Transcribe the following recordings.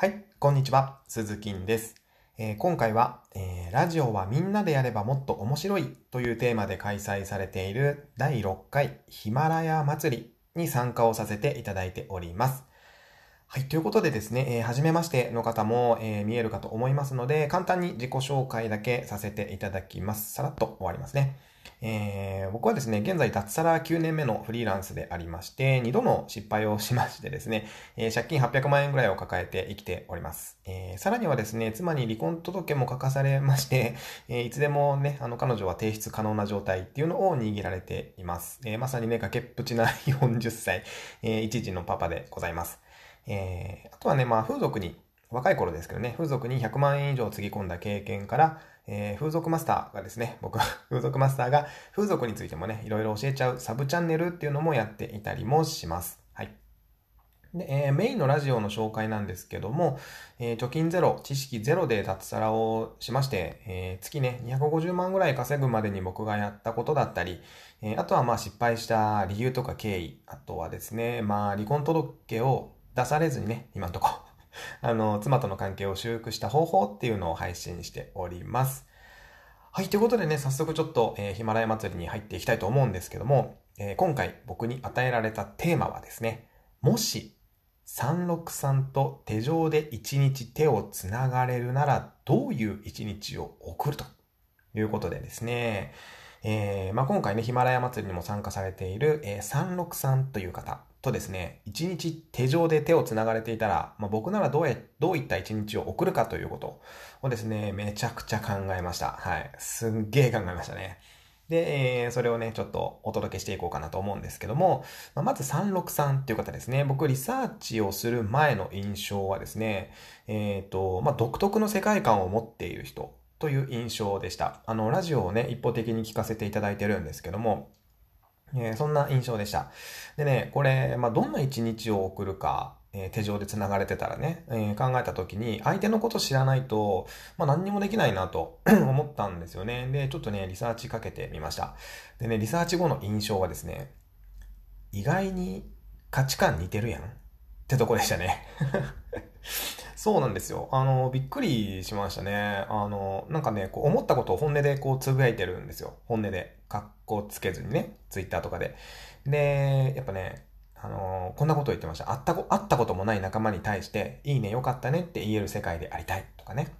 はい、こんにちは、鈴木です。えー、今回は、えー、ラジオはみんなでやればもっと面白いというテーマで開催されている第6回ヒマラヤ祭りに参加をさせていただいております。はい、ということでですね、えー、初めましての方も、えー、見えるかと思いますので、簡単に自己紹介だけさせていただきます。さらっと終わりますね。えー、僕はですね、現在脱サラ9年目のフリーランスでありまして、2度の失敗をしましてですね、えー、借金800万円ぐらいを抱えて生きております。えー、さらにはですね、妻に離婚届も書かされまして、えいつでもね、あの彼女は提出可能な状態っていうのを握られています。えまさにね、崖っぷちな40歳、え一時のパパでございます。えあとはね、まあ風俗に若い頃ですけどね、風俗に100万円以上つぎ込んだ経験から、えー、風俗マスターがですね、僕風俗マスターが風俗についてもね、いろいろ教えちゃうサブチャンネルっていうのもやっていたりもします。はい。で、えー、メインのラジオの紹介なんですけども、えー、貯金ゼロ、知識ゼロで脱サラをしまして、えー、月ね、250万ぐらい稼ぐまでに僕がやったことだったり、えあとはまあ失敗した理由とか経緯、あとはですね、まあ離婚届を出されずにね、今んとこあの、妻との関係を修復した方法っていうのを配信しております。はい、ということでね、早速ちょっと、えー、ヒマラヤ祭りに入っていきたいと思うんですけども、えー、今回僕に与えられたテーマはですね、もし363と手錠で1日手をつながれるならどういう1日を送るということでですね、えー、まあ、今回ね、ヒマラヤ祭りにも参加されている、えー、363という方とですね、一日手錠で手を繋がれていたら、まあ、僕ならどうや、どういった一日を送るかということをですね、めちゃくちゃ考えました。はい。すっげえ考えましたね。で、えー、それをね、ちょっとお届けしていこうかなと思うんですけども、まあ、まず363っていう方ですね。僕リサーチをする前の印象はですね、えっ、ー、と、まあ、独特の世界観を持っている人という印象でした。あの、ラジオをね、一方的に聞かせていただいてるんですけども、えー、そんな印象でした。でね、これ、まあ、どんな一日を送るか、えー、手錠で繋がれてたらね、えー、考えた時に、相手のこと知らないと、まあ、何にもできないなと 思ったんですよね。で、ちょっとね、リサーチかけてみました。でね、リサーチ後の印象はですね、意外に価値観似てるやんってとこでしたね。そうなんですよ。あの、びっくりしましたね。あの、なんかね、こう思ったことを本音でこうつぶやいてるんですよ。本音で。格好つけずにね。ツイッターとかで。で、やっぱね、あの、こんなことを言ってました。会ったこ、会ったこともない仲間に対して、いいね、よかったねって言える世界でありたいとかね。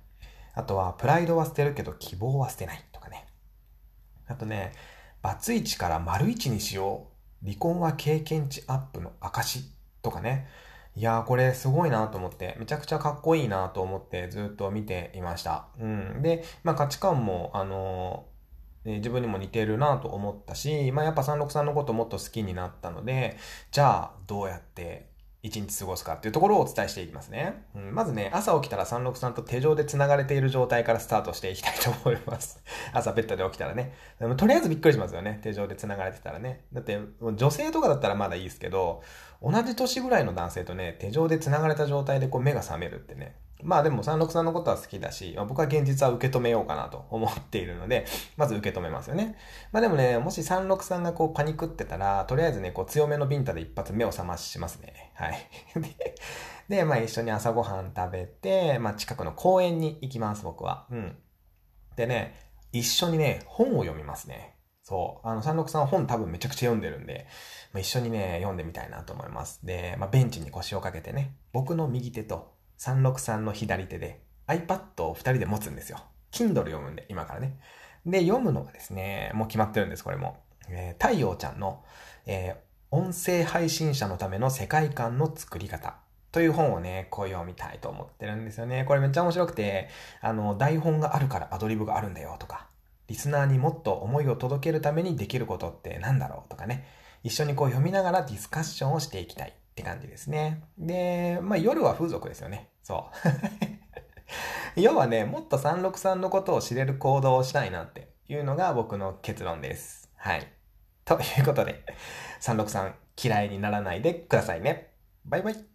あとは、プライドは捨てるけど希望は捨てないとかね。あとね、バツイチから丸一にしよう。離婚は経験値アップの証とかね。いやーこれすごいなと思って、めちゃくちゃかっこいいなと思ってずっと見ていました。うん。で、まあ価値観も、あのー、自分にも似てるなと思ったし、まあやっぱ363のこともっと好きになったので、じゃあどうやって一日過ごすかっていうところをお伝えしていきますね。うん、まずね、朝起きたら363と手錠で繋がれている状態からスタートしていきたいと思います。朝ベッドで起きたらね。とりあえずびっくりしますよね。手錠で繋がれてたらね。だって、女性とかだったらまだいいですけど、同じ年ぐらいの男性とね、手錠で繋がれた状態でこう目が覚めるってね。まあでも363のことは好きだし、まあ、僕は現実は受け止めようかなと 思っているので、まず受け止めますよね。まあでもね、もし363がこうパニクってたら、とりあえずね、こう強めのビンタで一発目を覚ましますね。はい。で、まあ一緒に朝ごはん食べて、まあ近くの公園に行きます、僕は。うん。でね、一緒にね、本を読みますね。そう。あの、363本多分めちゃくちゃ読んでるんで、まあ、一緒にね、読んでみたいなと思います。で、まあ、ベンチに腰をかけてね、僕の右手と363の左手で iPad を2人で持つんですよ。Kindle 読むんで、今からね。で、読むのがですね、もう決まってるんです、これも。えー、太陽ちゃんの、えー、音声配信者のための世界観の作り方。という本をね、こう読みたいと思ってるんですよね。これめっちゃ面白くて、あの、台本があるからアドリブがあるんだよとか、リスナーにもっと思いを届けるためにできることって何だろうとかね、一緒にこう読みながらディスカッションをしていきたいって感じですね。で、まあ夜は風俗ですよね。そう。要はね、もっと363のことを知れる行動をしたいなっていうのが僕の結論です。はい。ということで、363嫌いにならないでくださいね。バイバイ。